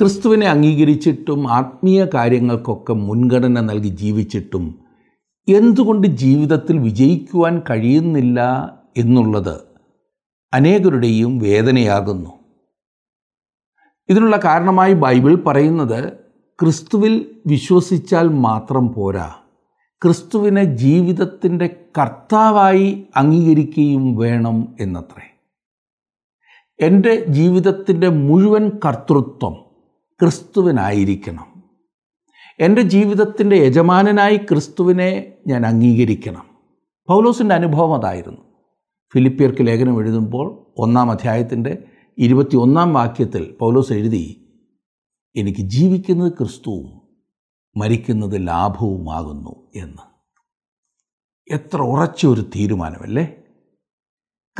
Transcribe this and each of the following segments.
ക്രിസ്തുവിനെ അംഗീകരിച്ചിട്ടും ആത്മീയ കാര്യങ്ങൾക്കൊക്കെ മുൻഗണന നൽകി ജീവിച്ചിട്ടും എന്തുകൊണ്ട് ജീവിതത്തിൽ വിജയിക്കുവാൻ കഴിയുന്നില്ല എന്നുള്ളത് അനേകരുടെയും വേദനയാകുന്നു. ഇതിനുള്ള കാരണമായി ബൈബിൾ പറയുന്നത് ക്രിസ്തുവിൽ വിശ്വസിച്ചാൽ മാത്രം പോരാ. ക്രിസ്തുവിനെ ജീവിതത്തിന്റെ കർത്താവായി അംഗീകരിക്കുകയും വേണം എന്നത്രേ. എന്റെ ജീവിതത്തിന്റെ മുഴുവൻ കർത്തൃത്വം ക്രിസ്തുവിനായിരിക്കണം. എന്റെ ജീവിതത്തിന്റെ യജമാനനായി ക്രിസ്തുവിനെ ഞാൻ അംഗീകരിക്കണം. പൗലോസിന്റെ അനുഭവം അതായിരുന്നു. ഫിലിപ്പിയർക്ക് ലേഖനം എഴുതുമ്പോൾ ഒന്നാം അധ്യായത്തിന്റെ ഇരുപത്തി ഒന്നാം വാക്യത്തിൽ പൗലോസ് എഴുതി എനിക്ക് ജീവിക്കുന്നത് ക്രിസ്തുവും മരിക്കുന്നത് ലാഭവുമാകുന്നു എന്ന്. എത്ര ഉറച്ച ഒരു തീരുമാനമല്ലേ?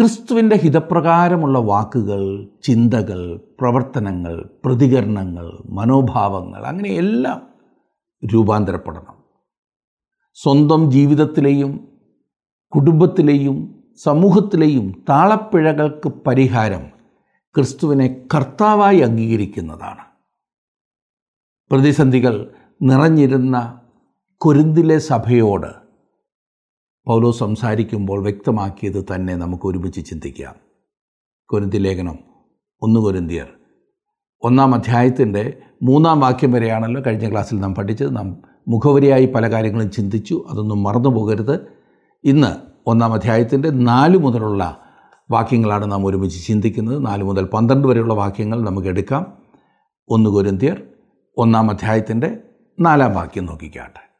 ക്രിസ്തുവിന്റെ ഹിതപ്രകാരമുള്ള വാക്കുകൾ ചിന്തകൾ പ്രവർത്തനങ്ങൾ പ്രതികരണങ്ങൾ മനോഭാവങ്ങൾ അങ്ങനെ എല്ലാം രൂപാന്തരപ്പെടണം. സ്വന്തം ജീവിതത്തിലെയും കുടുംബത്തിലെയും സമൂഹത്തിലെയും താളപ്പിഴകൾക്ക് പരിഹാരം ക്രിസ്തുവിനെ കർത്താവായി അംഗീകരിക്കുന്നതാണ്. പ്രതിസന്ധികൾ നിറഞ്ഞിരുന്ന കുരുന്തിലെ സഭയോട് പൗലോ സംസാരിക്കുമ്പോൾ വ്യക്തമാക്കിയത് തന്നെ നമുക്ക് ഒരുമിച്ച് ചിന്തിക്കാം. കൊരിന്തി ലേഖനം ഒന്ന് കുരുന്തിയർ. ഒന്നാം അധ്യായത്തിന്റെ മൂന്നാം വാക്യം വരെയാണല്ലോ കഴിഞ്ഞ ക്ലാസ്സിൽ നാം പഠിച്ചത്. നാം മുഖവരിയായി പല കാര്യങ്ങളും ചിന്തിച്ചു അതൊന്നും മറന്നു പോകരുത്. ഇന്ന് ഒന്നാം അധ്യായത്തിന്റെ നാല് മുതലുള്ള വാക്യങ്ങളാണ് നാം ഒരുമിച്ച് ചിന്തിക്കുന്നത്. നാല് മുതൽ പന്ത്രണ്ട് വരെയുള്ള വാക്യങ്ങൾ നമുക്ക് എടുക്കാം. ഒന്ന് കുരുന്തിയർ ഒന്നാം അധ്യായത്തിന്റെ നാലാം വാക്യം നോക്കിക്കാട്ടെ.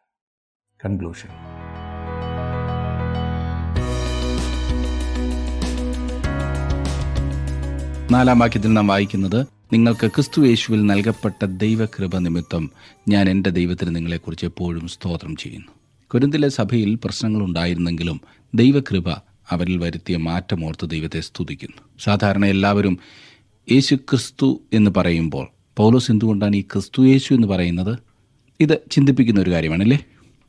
കൺക്ലൂഷൻ നാലാം വാക്യത്തിൽ നാം വായിക്കുന്നത് നിങ്ങൾക്ക് ക്രിസ്തു യേശുവിൽ നൽകപ്പെട്ട ദൈവകൃപ നിമിത്തം ഞാൻ എന്റെ ദൈവത്തിന് നിങ്ങളെക്കുറിച്ച് എപ്പോഴും സ്തോത്രം ചെയ്യുന്നു. കുരുന്തിലെ സഭയിൽ പ്രശ്നങ്ങൾ ഉണ്ടായിരുന്നെങ്കിലും ദൈവകൃപ അവരിൽ വരുത്തിയ മാറ്റമോർത്ത് ദൈവത്തെ സ്തുതിക്കുന്നു. സാധാരണ എല്ലാവരും യേശു ക്രിസ്തു എന്ന് പറയുമ്പോൾ പൗലോസ് എന്തുകൊണ്ടാണ് ഈ ക്രിസ്തു യേശു എന്ന് പറയുന്നത്? ഇത് ചിന്തിപ്പിക്കുന്ന ഒരു കാര്യമാണല്ലേ?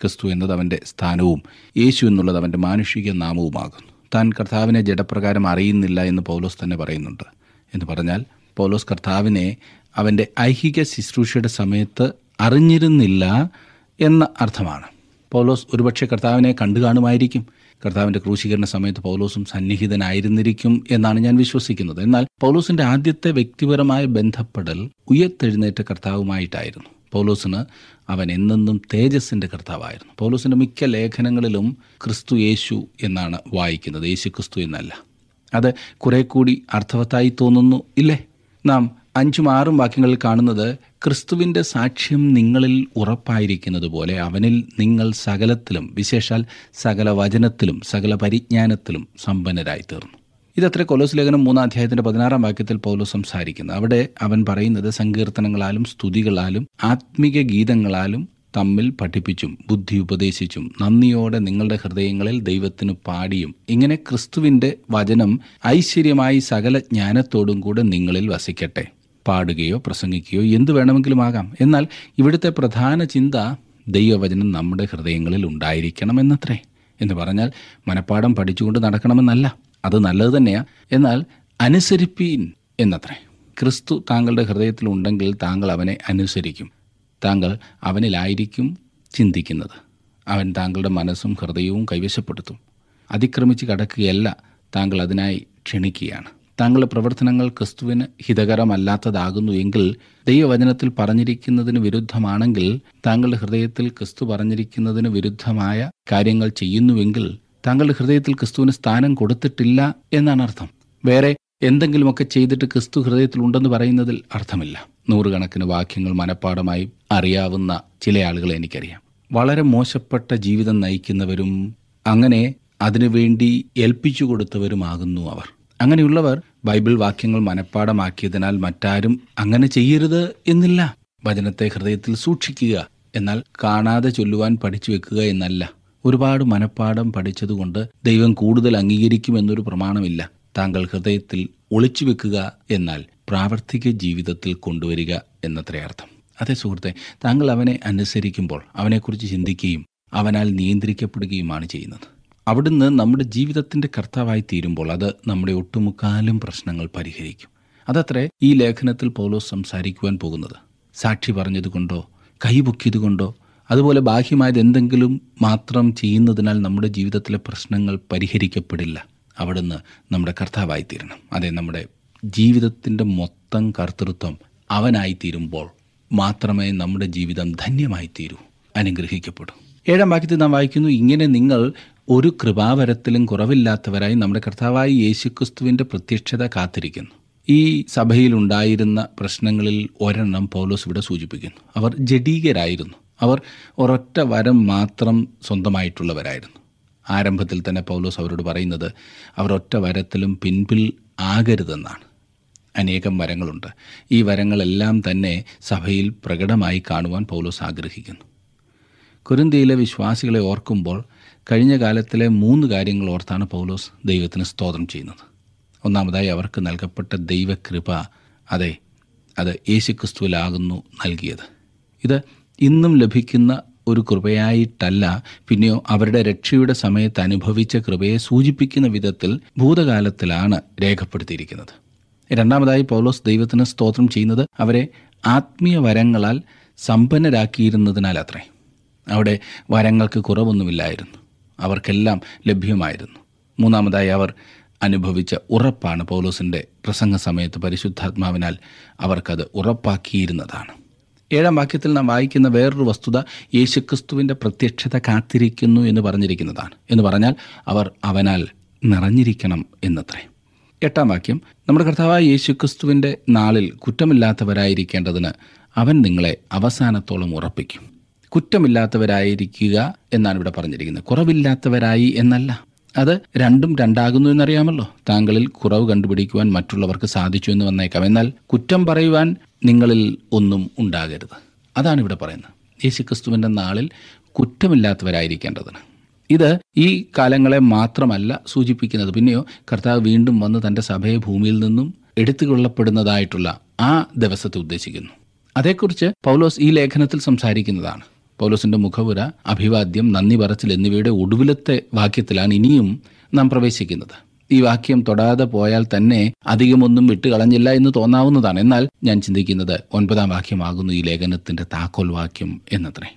ക്രിസ്തു എന്നത് അവന്റെ സ്ഥാനവും യേശു എന്നുള്ളത് അവന്റെ മാനുഷിക നാമവുമാകുന്നു. താൻ കർത്താവിനെ ജഡപ്രകാരം അറിയുന്നില്ല എന്ന് പൗലോസ് തന്നെ പറയുന്നുണ്ട്. എന്ന് പറഞ്ഞാൽ പൗലോസ് കർത്താവിനെ അവന്റെ ഐഹിക ശുശ്രൂഷയുടെ സമയത്ത് അറിഞ്ഞിരുന്നില്ല എന്ന അർത്ഥമാണ്. പൗലോസ് ഒരുപക്ഷെ കർത്താവിനെ കണ്ടു കാണുമായിരിക്കും. കർത്താവിന്റെ ക്രൂശീകരണ സമയത്ത് പൗലോസും സന്നിഹിതനായിരുന്നിരിക്കും എന്നാണ് ഞാൻ വിശ്വസിക്കുന്നത്. എന്നാൽ പൗലോസിന്റെ ആദ്യത്തെ വ്യക്തിപരമായ ബന്ധപ്പെടൽ ഉയർത്തെഴുന്നേറ്റ കർത്താവുമായിട്ടായിരുന്നു. പൗലോസിന് അവൻ എന്നെന്നും തേജസ്സിന്റെ കർത്താവായിരുന്നു. പൗലോസിന്റെ മിക്ക ലേഖനങ്ങളിലും ക്രിസ്തു യേശു എന്നാണ് വായിക്കുന്നത്. യേശു ക്രിസ്തു എന്നല്ല. അത് കുറെ കൂടി അർത്ഥവത്തായി തോന്നുന്നു ഇല്ലേ? നാം അഞ്ചും ആറും വാക്യങ്ങളിൽ കാണുന്നത് ക്രിസ്തുവിന്റെ സാക്ഷ്യം നിങ്ങളിൽ ഉറപ്പായിരിക്കുന്നത് പോലെ അവനിൽ നിങ്ങൾ സകലത്തിലും വിശേഷാൽ സകല വചനത്തിലും സകല പരിജ്ഞാനത്തിലും സമ്പന്നരായി തീർന്നു ഇതത്ര കൊലോസ് ലേഖനം മൂന്നാം അധ്യായത്തിന്റെ പതിനാറാം വാക്യത്തിൽ പൗലോ സംസാരിക്കുന്നു. അവിടെ അവൻ പറയുന്നത് സങ്കീർത്തനങ്ങളാലും സ്തുതികളാലും ആത്മീക ഗീതങ്ങളാലും തമ്മിൽ പഠിപ്പിച്ചും ബുദ്ധി ഉപദേശിച്ചും നന്ദിയോടെ നിങ്ങളുടെ ഹൃദയങ്ങളിൽ ദൈവത്തിന് പാടിയും ഇങ്ങനെ ക്രിസ്തുവിന്റെ വചനം ഐശ്വര്യമായി സകല ജ്ഞാനത്തോടും കൂടെ നിങ്ങളിൽ വസിക്കട്ടെ. പാടുകയോ പ്രസംഗിക്കുകയോ എന്തു വേണമെങ്കിലും ആകാം. എന്നാൽ ഇവിടുത്തെ പ്രധാന ചിന്ത ദൈവവചനം നമ്മുടെ ഹൃദയങ്ങളിൽ ഉണ്ടായിരിക്കണം എന്നത്രേ എന്ന് പറഞ്ഞാൽ മനപ്പാഠം പഠിച്ചുകൊണ്ട് നടക്കണമെന്നല്ല. അത് നല്ലത് തന്നെയാണ് എന്നാൽ അനുസരിപ്പീൻ എന്നത്രേ. ക്രിസ്തു താങ്കളുടെ ഹൃദയത്തിൽ ഉണ്ടെങ്കിൽ താങ്കൾ അവനെ അനുസരിക്കും. താങ്കൾ അവനിലായിരിക്കും ചിന്തിക്കുന്നത്. അവൻ താങ്കളുടെ മനസ്സും ഹൃദയവും കൈവശപ്പെടുത്തും. അതിക്രമിച്ച് കടക്കുകയല്ല താങ്കൾ അതിനായി ക്ഷണിക്കുകയാണ്. താങ്കളുടെ പ്രവർത്തനങ്ങൾ ക്രിസ്തുവിന് ഹിതകരമല്ലാത്തതാകുന്നു എങ്കിൽ ദൈവവചനത്തിൽ പറഞ്ഞിരിക്കുന്നതിന് വിരുദ്ധമാണെങ്കിൽ താങ്കളുടെ ഹൃദയത്തിൽ ക്രിസ്തു പറഞ്ഞിരിക്കുന്നതിന് വിരുദ്ധമായ കാര്യങ്ങൾ ചെയ്യുന്നുവെങ്കിൽ താങ്കളുടെ ഹൃദയത്തിൽ ക്രിസ്തുവിന് സ്ഥാനം കൊടുത്തിട്ടില്ല എന്നാണ് അർത്ഥം. വേറെ എന്തെങ്കിലുമൊക്കെ ചെയ്തിട്ട് ക്രിസ്തു ഹൃദയത്തിൽ ഉണ്ടെന്ന് പറയുന്നതിൽ അർത്ഥമില്ല. നൂറുകണക്കിന് വാക്യങ്ങൾ മനഃപ്പാടമായി അറിയാവുന്ന ചില ആളുകളെ എനിക്കറിയാം. വളരെ മോശപ്പെട്ട ജീവിതം നയിക്കുന്നവരും അങ്ങനെ അതിനുവേണ്ടി ഏൽപ്പിച്ചു കൊടുത്തവരുമാകുന്നു അവർ. അങ്ങനെയുള്ളവർ ബൈബിൾ വാക്യങ്ങൾ മനഃപ്പാടമാക്കിയതിനാൽ മറ്റാരും അങ്ങനെ ചെയ്യരുത് എന്നില്ല. വചനത്തെ ഹൃദയത്തിൽ സൂക്ഷിക്കുക എന്നാൽ കാണാതെ ചൊല്ലുവാൻ പഠിച്ചു വെക്കുക എന്നല്ല. ഒരുപാട് മനഃപ്പാടം പഠിച്ചതുകൊണ്ട് ദൈവം കൂടുതൽ അംഗീകരിക്കുമെന്നൊരു പ്രമാണമില്ല. താങ്കൾ ഹൃദയത്തിൽ ഒളിച്ചു വെക്കുക എന്നാൽ പ്രാവർത്തിക ജീവിതത്തിൽ കൊണ്ടുവരിക എന്നത്രേ അർത്ഥം. അതെ സുഹൃത്തെ താങ്കൾ അവനെ അനുസരിക്കുമ്പോൾ അവനെക്കുറിച്ച് ചിന്തിക്കുകയും അവനാൽ നിയന്ത്രിക്കപ്പെടുകയുമാണ് ചെയ്യുന്നത്. അവിടുന്ന് നമ്മുടെ ജീവിതത്തിന്റെ കർത്താവായി തീരുമ്പോൾ അത് നമ്മുടെ ഒട്ടുമുക്കാലും പ്രശ്നങ്ങൾ പരിഹരിക്കും. അതത്രേ ഈ ലേഖനത്തിൽ പൗലോസ് സംസാരിക്കുവാൻ പോകുന്നത്. സാക്ഷി പറഞ്ഞതുകൊണ്ടോ കൈപൊക്കിയതുകൊണ്ടോ അതുപോലെ ബാഹ്യമായത് എന്തെങ്കിലും മാത്രം ചെയ്യുന്നതിനാൽ നമ്മുടെ ജീവിതത്തിലെ പ്രശ്നങ്ങൾ പരിഹരിക്കപ്പെടില്ല. അവിടുന്ന് നമ്മുടെ കർത്താവായിത്തീരണം. അതെ നമ്മുടെ ജീവിതത്തിന്റെ മൊത്തം കർത്തൃത്വം അവനായിത്തീരുമ്പോൾ മാത്രമേ നമ്മുടെ ജീവിതം ധന്യമായി തീരൂ അനുഗ്രഹിക്കപ്പെടൂ. ഏഴാം വാക്യത്തിൽ നാം വായിക്കുന്നു ഇങ്ങനെ നിങ്ങൾ ഒരു കൃപാവരത്തിലും കുറവില്ലാത്തവരായി നമ്മുടെ കർത്താവായ യേശുക്രിസ്തുവിന്റെ പ്രത്യക്ഷത കാത്തിരിക്കുന്നു. ഈ സഭയിലുണ്ടായിരുന്ന പ്രശ്നങ്ങളിൽ ഒരെണ്ണം പൗലോസ് ഇവിടെ സൂചിപ്പിക്കുന്നു. അവർ ജഡീകരായിരുന്നു. അവർ ഒരൊറ്റ വരം മാത്രം സ്വന്തമായിട്ടുള്ളവരായിരുന്നു. ആരംഭത്തിൽ തന്നെ പൗലോസ് അവരോട് പറയുന്നത് അവർ ഒറ്റ വരത്തിലും പിൻപിൽ ആകരുതെന്നാണ്. അനേകം വരങ്ങളുണ്ട്. ഈ വരങ്ങളെല്ലാം തന്നെ സഭയിൽ പ്രകടമായി കാണുവാൻ പൗലോസ് ആഗ്രഹിക്കുന്നു. കുരുന്തിയിലെ വിശ്വാസികളെ ഓർക്കുമ്പോൾ കഴിഞ്ഞ കാലത്തിലെ മൂന്ന് കാര്യങ്ങൾ ഓർത്താണ് പൗലോസ് ദൈവത്തിന് സ്തോത്രം ചെയ്യുന്നത്. ഒന്നാമതായി അവർക്ക് നൽകപ്പെട്ട ദൈവകൃപ അതെ അത് യേശുക്രിസ്തുവിലാകുന്നു നൽകിയത്. ഇത് ഇന്നും ലഭിക്കുന്ന ഒരു കൃപയായിട്ടല്ല പിന്നെയോ അവരുടെ രക്ഷയുടെ സമയത്ത് അനുഭവിച്ച കൃപയെ സൂചിപ്പിക്കുന്ന വിധത്തിൽ ഭൂതകാലത്തിലാണ് രേഖപ്പെടുത്തിയിരിക്കുന്നത്. രണ്ടാമതായി പൗലോസ് ദൈവത്തിന് സ്തോത്രം ചെയ്യുന്നത് അവരെ ആത്മീയ വരങ്ങളാൽ സമ്പന്നരാക്കിയിരുന്നതിനാൽ അത്രേ. അവിടെ വരങ്ങൾക്ക് കുറവൊന്നുമില്ലായിരുന്നു. അവർക്കെല്ലാം ലഭ്യമായിരുന്നു. മൂന്നാമതായി അവർ അനുഭവിച്ച ഉറപ്പാണ് പൗലോസിന്റെ പ്രസംഗ സമയത്ത് പരിശുദ്ധാത്മാവിനാൽ അവർക്കത് ഉറപ്പാക്കിയിരുന്നതാണ്. ഏഴാം വാക്യത്തിൽ നാം വായിക്കുന്ന വേറൊരു വസ്തുത യേശുക്രിസ്തുവിന്റെ പ്രത്യക്ഷത കാത്തിരിക്കുന്നു എന്ന് പറഞ്ഞിരിക്കുന്നതാണ്. എന്ന് പറഞ്ഞാൽ അവർ അവനാൽ നിറഞ്ഞിരിക്കണം എന്നത്രേ. എട്ടാം വാക്യം നമ്മുടെ കർത്താവായ യേശുക്രിസ്തുവിന്റെ നാളിൽ കുറ്റമില്ലാത്തവരായിരിക്കേണ്ടതിന് അവൻ നിങ്ങളെ അവസാനത്തോളം ഉറപ്പിക്കും. കുറ്റമില്ലാത്തവരായിരിക്കുക എന്നാണ് ഇവിടെ പറഞ്ഞിരിക്കുന്നത്. കുറവില്ലാത്തവരായി എന്നല്ല. അത് രണ്ടും രണ്ടാകുന്നു എന്നറിയാമല്ലോ. താങ്കളിൽ കുറവ് കണ്ടുപിടിക്കുവാൻ മറ്റുള്ളവർക്ക് സാധിച്ചു എന്ന് വന്നേക്കാം. എന്നാൽ കുറ്റം പറയുവാൻ നിങ്ങളിൽ ഒന്നും ഉണ്ടാകരുത്. അതാണ് ഇവിടെ പറയുന്നത്. യേശുക്രിസ്തുവിന്റെ നാളിൽ കുറ്റമില്ലാത്തവരായിരിക്കേണ്ടതിന്. ഇത് ഈ കാലങ്ങളെ മാത്രമല്ല സൂചിപ്പിക്കുന്നത്. പിന്നെയോ കർത്താവ് വീണ്ടും വന്ന് തന്റെ സഭയെ ഭൂമിയിൽ നിന്നും എടുത്തുകൊള്ളപ്പെടുന്നതായിട്ടുള്ള ആ ദിവസത്തെ ഉദ്ദേശിക്കുന്നു. അതേക്കുറിച്ച് പൗലോസ് ഈ ലേഖനത്തിൽ സംസാരിക്കുന്നതാണ്. പൗലോസിന്റെ മുഖപുര അഭിവാദ്യം നന്ദി പറച്ചിൽ എന്നിവയുടെ ഒടുവിലത്തെ വാക്യത്തിലാണ് ഇനിയും നാം പ്രവേശിക്കുന്നത്. ഈ വാക്യം തൊടാതെ പോയാൽ തന്നെ അധികമൊന്നും വിട്ടുകളഞ്ഞില്ല എന്ന് തോന്നാവുന്നതാണ്. എന്നാൽ ഞാൻ ചിന്തിക്കുന്നത് ഒൻപതാം വാക്യമാകുന്നു ഈ ലേഖനത്തിന്റെ താക്കോൽ വാക്യം എന്നത്രേ.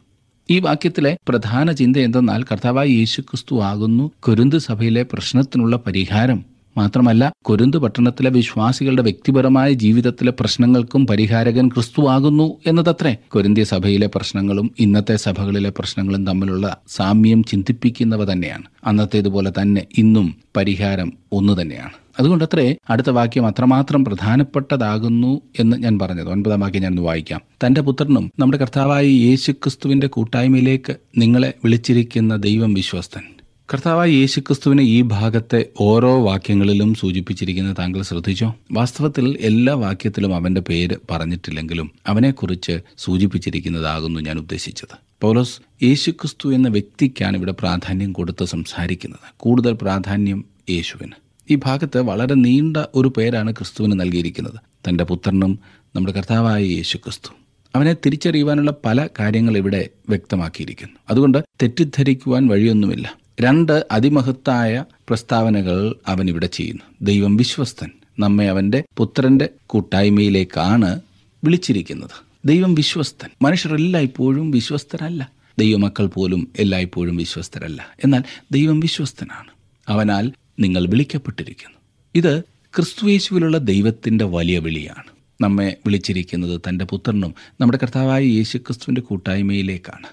ഈ വാക്യത്തിലെ പ്രധാന ചിന്ത എന്തെന്നാൽ കർത്താവായ യേശുക്രിസ്തു ആകുന്നു. കുരുന്ത് സഭയിലെ പ്രശ്നത്തിനുള്ള പരിഹാരം മാത്രമല്ല കൊരുന്ത് പട്ടണത്തിലെ വിശ്വാസികളുടെ വ്യക്തിപരമായ ജീവിതത്തിലെ പ്രശ്നങ്ങൾക്കും പരിഹാരകൻ ക്രിസ്തുവാകുന്നു എന്നതത്രേ. കൊരിന്ത്യ സഭയിലെ പ്രശ്നങ്ങളും ഇന്നത്തെ സഭകളിലെ പ്രശ്നങ്ങളും തമ്മിലുള്ള സാമ്യം ചിന്തിപ്പിക്കുന്നവ തന്നെയാണ്. അന്നത്തേതുപോലെ തന്നെ ഇന്നും പരിഹാരം ഒന്നു തന്നെയാണ്. അതുകൊണ്ടത്രേ അടുത്ത വാക്യം അത്രമാത്രം പ്രധാനപ്പെട്ടതാകുന്നു എന്ന് ഞാൻ പറഞ്ഞത്. ഒൻപതാം വാക്യം ഞാനൊന്ന് വായിക്കാം. തന്റെ പുത്രനും നമ്മുടെ കർത്താവായ യേശുക്രിസ്തുവിന്റെ കൂട്ടായ്മയിലേക്ക് നിങ്ങളെ വിളിച്ചിരിക്കുന്ന ദൈവം വിശ്വസ്തൻ. കർത്താവായ യേശുക്രിസ്തുവിനെ ഈ ഭാഗത്തെ ഓരോ വാക്യങ്ങളിലും സൂചിപ്പിച്ചിരിക്കുന്നത് താങ്കൾ ശ്രദ്ധിച്ചോ? വാസ്തവത്തിൽ എല്ലാ വാക്യത്തിലും അവന്റെ പേര് പറഞ്ഞിട്ടില്ലെങ്കിലും അവനെക്കുറിച്ച് സൂചിപ്പിച്ചിരിക്കുന്നതാകുന്നു ഞാൻ ഉദ്ദേശിച്ചത്. പൗലോസ് യേശുക്രിസ്തു എന്ന വ്യക്തിക്കാണ് ഇവിടെ പ്രാധാന്യം കൊടുത്ത് സംസാരിക്കുന്നത്. കൂടുതൽ പ്രാധാന്യം യേശുവിന്. ഈ ഭാഗത്ത് വളരെ നീണ്ട ഒരു പേരാണ് ക്രിസ്തുവിന് നൽകിയിരിക്കുന്നത്. തന്റെ പുത്രനും നമ്മുടെ കർത്താവായ യേശുക്രിസ്തു. അവനെ തിരിച്ചറിയുവാനുള്ള പല കാര്യങ്ങൾ ഇവിടെ വ്യക്തമാക്കിയിരിക്കുന്നു. അതുകൊണ്ട് തെറ്റിദ്ധരിക്കുവാൻ വഴിയൊന്നുമില്ല. രണ്ട് അതിമഹത്തായ പ്രസ്താവനകൾ അവൻ ഇവിടെ ചെയ്യുന്നു. ദൈവം വിശ്വസ്തൻ. നമ്മെ അവന്റെ പുത്രന്റെ കൂട്ടായ്മയിലേക്കാണ് വിളിച്ചിരിക്കുന്നത്. ദൈവം വിശ്വസ്തൻ. മനുഷ്യർ എല്ലായ്പ്പോഴും വിശ്വസ്തരല്ല. ദൈവമക്കൾ പോലും എല്ലായ്പ്പോഴും വിശ്വസ്തരല്ല. എന്നാൽ ദൈവം വിശ്വസ്തനാണ്. അവനാൽ നിങ്ങൾ വിളിക്കപ്പെട്ടിരിക്കുന്നു. ഇത് ക്രിസ്തുയേശുവിലുള്ള ദൈവത്തിന്റെ വലിയ വിളിയാണ്. നമ്മെ വിളിച്ചിരിക്കുന്നത് തന്റെ പുത്രനും നമ്മുടെ കർത്താവായ യേശു ക്രിസ്തുവിന്റെ കൂട്ടായ്മയിലേക്കാണ്.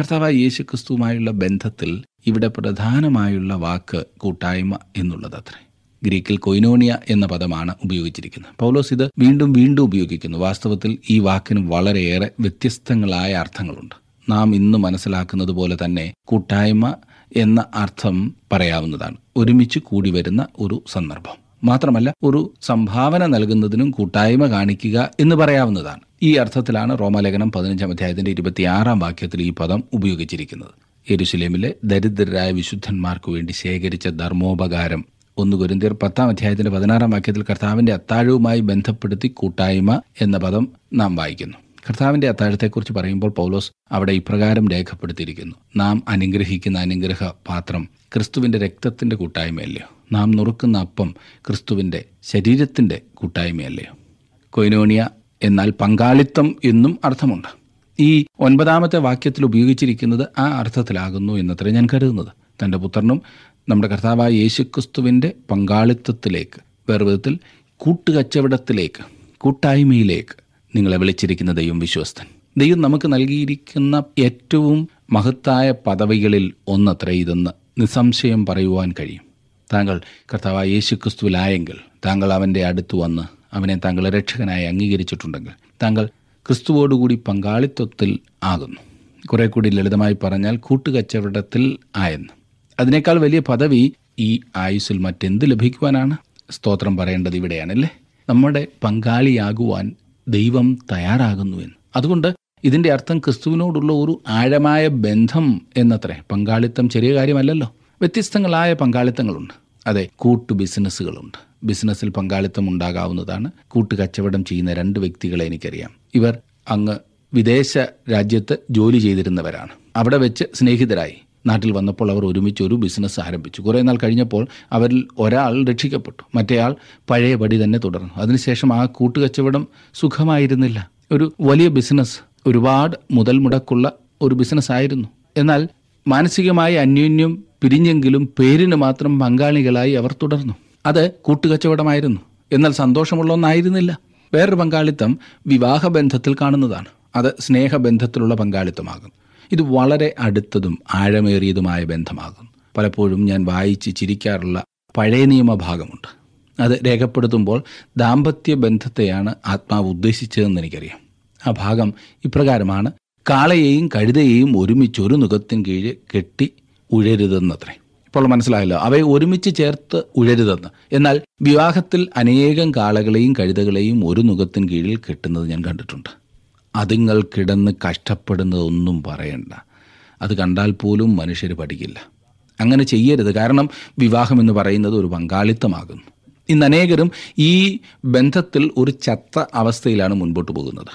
കർത്താവായ യേശുക്രിസ്തുവുമായുള്ള ബന്ധത്തിൽ ഇവിടെ പ്രധാനമായുള്ള വാക്ക് കൂട്ടായ്മ എന്നുള്ളത് എന്നുള്ളതത്രേ ഗ്രീക്കിൽ കൊയിനോണിയ എന്ന പദമാണ് ഉപയോഗിച്ചിരിക്കുന്നത്. പൗലോസ് ഇത് വീണ്ടും വീണ്ടും ഉപയോഗിക്കുന്നു. വാസ്തവത്തിൽ ഈ വാക്കിന് വളരെയേറെ വ്യത്യസ്തങ്ങളായ അർത്ഥങ്ങളുണ്ട്. നാം ഇന്ന് മനസ്സിലാക്കുന്നത് പോലെ തന്നെ കൂട്ടായ്മ എന്ന അർത്ഥം പറയാവുന്നതാണ്. ഒരുമിച്ച് കൂടി വരുന്ന ഒരു സന്ദർഭം. മാത്രമല്ല ഒരു സംഭാവന നൽകുന്നതിനും കൂട്ടായ്മ കാണിക്കുക എന്ന് പറയാവുന്നതാണ്. ഈ അർത്ഥത്തിലാണ് റോമാലേഖനം പതിനഞ്ചാം അധ്യായത്തിന്റെ ഇരുപത്തിയാറാം വാക്യത്തിൽ ഈ പദം ഉപയോഗിച്ചിരിക്കുന്നത്. യെരുസലേമിലെ ദരിദ്രരായ വിശുദ്ധന്മാർക്ക് വേണ്ടി ശേഖരിച്ച ധർമ്മോപകാരം. ഒന്ന് കുരിന്തിയർ പത്താം അധ്യായത്തിന്റെ പതിനാറാം വാക്യത്തിൽ കർത്താവിന്റെ അത്താഴവുമായി ബന്ധപ്പെടുത്തി കൂട്ടായ്മ എന്ന പദം നാം വായിക്കുന്നു. കർത്താവിന്റെ അത്താഴത്തെക്കുറിച്ച് പറയുമ്പോൾ പൗലോസ് അവിടെ ഇപ്രകാരം രേഖപ്പെടുത്തിയിരിക്കുന്നു. നാം അനുഗ്രഹിക്കുന്ന അനുഗ്രഹ പാത്രം ക്രിസ്തുവിന്റെ രക്തത്തിന്റെ കൂട്ടായ്മയല്ലയോ നാം നുറുക്കുന്ന അപ്പം ക്രിസ്തുവിന്റെ ശരീരത്തിന്റെ കൂട്ടായ്മയല്ലയോ കൊയിനോണിയ എന്നാൽ പങ്കാളിത്തം എന്നും അർത്ഥമുണ്ട്. ഈ ഒൻപതാമത്തെ വാക്യത്തിൽ ഉപയോഗിച്ചിരിക്കുന്നത് ആ അർത്ഥത്തിലാകുന്നു എന്നത്രേ ഞാൻ കരുതുന്നത്. തന്റെ പുത്രനും നമ്മുടെ കർത്താവായ യേശുക്രിസ്തുവിന്റെ പങ്കാളിത്തത്തിലേക്ക് വേറെ വിധത്തിൽ കൂട്ടുകച്ചവടത്തിലേക്ക് കൂട്ടായ്മയിലേക്ക് നിങ്ങളെ വിളിച്ചിരിക്കുന്ന ദൈവം വിശ്വസ്തൻ. ദൈവം നമുക്ക് നൽകിയിരിക്കുന്ന ഏറ്റവും മഹത്തായ പദവികളിൽ ഒന്നത്ര ഇതെന്ന് നിസ്സംശയം പറയുവാൻ കഴിയും. താങ്കൾ കർത്താവായ യേശുക്രിസ്തുവിലായെങ്കിൽ താങ്കൾ അവന്റെ അടുത്ത് വന്ന് അവനെ താങ്കൾ രക്ഷകനായി അംഗീകരിച്ചിട്ടുണ്ടെങ്കിൽ താങ്കൾ ക്രിസ്തുവോടുകൂടി പങ്കാളിത്വത്തിൽ ആകുന്നു. കുറെ കൂടി ലളിതമായി പറഞ്ഞാൽ കൂട്ടുകച്ചവടത്തിൽ ആയെന്ന്. അതിനേക്കാൾ വലിയ പദവി ഈ ആയുസ്സിൽ മറ്റെന്ത് ലഭിക്കുവാനാണ്? സ്തോത്രം പറയേണ്ടത് ഇവിടെയാണല്ലേ? നമ്മുടെ പങ്കാളിയാകുവാൻ ദൈവം തയ്യാറാകുന്നു എന്ന്. അതുകൊണ്ട് ഇതിന്റെ അർത്ഥം ക്രിസ്തുവിനോടുള്ള ഒരു ആഴമായ ബന്ധം എന്നത്രേ. പങ്കാളിത്തം ചെറിയ കാര്യമല്ലല്ലോ. വ്യത്യസ്തങ്ങളായ പങ്കാളിത്തങ്ങളുണ്ട്. അതെ കൂട്ടു ബിസിനസ്സുകളുണ്ട്. ബിസിനസ്സിൽ പങ്കാളിത്തം ഉണ്ടാകാവുന്നതാണ്. കൂട്ടുകച്ചവടം ചെയ്യുന്ന രണ്ട് വ്യക്തികളെ എനിക്കറിയാം. ഇവർ അങ്ങ് വിദേശ രാജ്യത്ത് ജോലി ചെയ്തിരുന്നവരാണ്. അവിടെ വെച്ച് സ്നേഹിതരായി. നാട്ടിൽ വന്നപ്പോൾ അവർ ഒരുമിച്ച് ഒരു ബിസിനസ് ആരംഭിച്ചു. കുറേ നാൾ കഴിഞ്ഞപ്പോൾ അവരിൽ ഒരാൾ രക്ഷിക്കപ്പെട്ടു. മറ്റേയാൾ പഴയപടി തന്നെ തുടർന്നു. അതിനുശേഷം ആ കൂട്ടുകച്ചവടം സുഖമായിരുന്നില്ല. ഒരു വലിയ ബിസിനസ് ഒരുപാട് മുതൽ മുടക്കുള്ള ഒരു ബിസിനസ് ആയിരുന്നു. എന്നാൽ മാനസികമായി അന്യോന്യം പിരിഞ്ഞെങ്കിലും പേരിന് മാത്രം പങ്കാളികളായി അവർ തുടർന്നു. അത് കൂട്ടുകച്ചവടമായിരുന്നു. എന്നാൽ സന്തോഷമുള്ള ഒന്നായിരുന്നില്ല. വേറൊരു പങ്കാളിത്തം വിവാഹബന്ധത്തിൽ കാണുന്നതാണ്. അത് സ്നേഹബന്ധത്തിലുള്ള പങ്കാളിത്തമാകുന്നു. ഇത് വളരെ അടുത്തതും ആഴമേറിയതുമായ ബന്ധമാകുന്നു. പലപ്പോഴും ഞാൻ വായിച്ച് ചിരിക്കാറുള്ള പഴയ നിയമഭാഗമുണ്ട്. അത് രേഖപ്പെടുത്തുമ്പോൾ ദാമ്പത്യ ബന്ധത്തെയാണ് ആത്മാവ് ഉദ്ദേശിച്ചതെന്ന് എനിക്കറിയാം. ആ ഭാഗം ഇപ്രകാരമാണ് കാളയെയും കഴുതയെയും ഒരുമിച്ച് ഒരു നുഖത്തിൻ കീഴ് കെട്ടി ഉഴരുതെന്നത്രേ. ഇപ്പോൾ മനസ്സിലായല്ലോ അവയെ ഒരുമിച്ച് ചേർത്ത് ഉഴരുതെന്ന്. എന്നാൽ വിവാഹത്തിൽ അനേകം കാളകളെയും കഴുതകളെയും ഒരു നുഖത്തിന് കീഴിൽ കെട്ടുന്നത് ഞാൻ കണ്ടിട്ടുണ്ട്. അതുങ്ങൾ കിടന്ന് കഷ്ടപ്പെടുന്നതൊന്നും പറയണ്ട. അത് കണ്ടാൽ പോലും മനുഷ്യർ പഠിക്കില്ല. അങ്ങനെ ചെയ്യരുത്. കാരണം വിവാഹം എന്ന് പറയുന്നത് ഒരു പങ്കാളിത്തമാകുന്നു. ഇന്ന് അനേകരും ഈ ബന്ധത്തിൽ ഒരു ചത്ത അവസ്ഥയിലാണ് മുൻപോട്ട് പോകുന്നത്.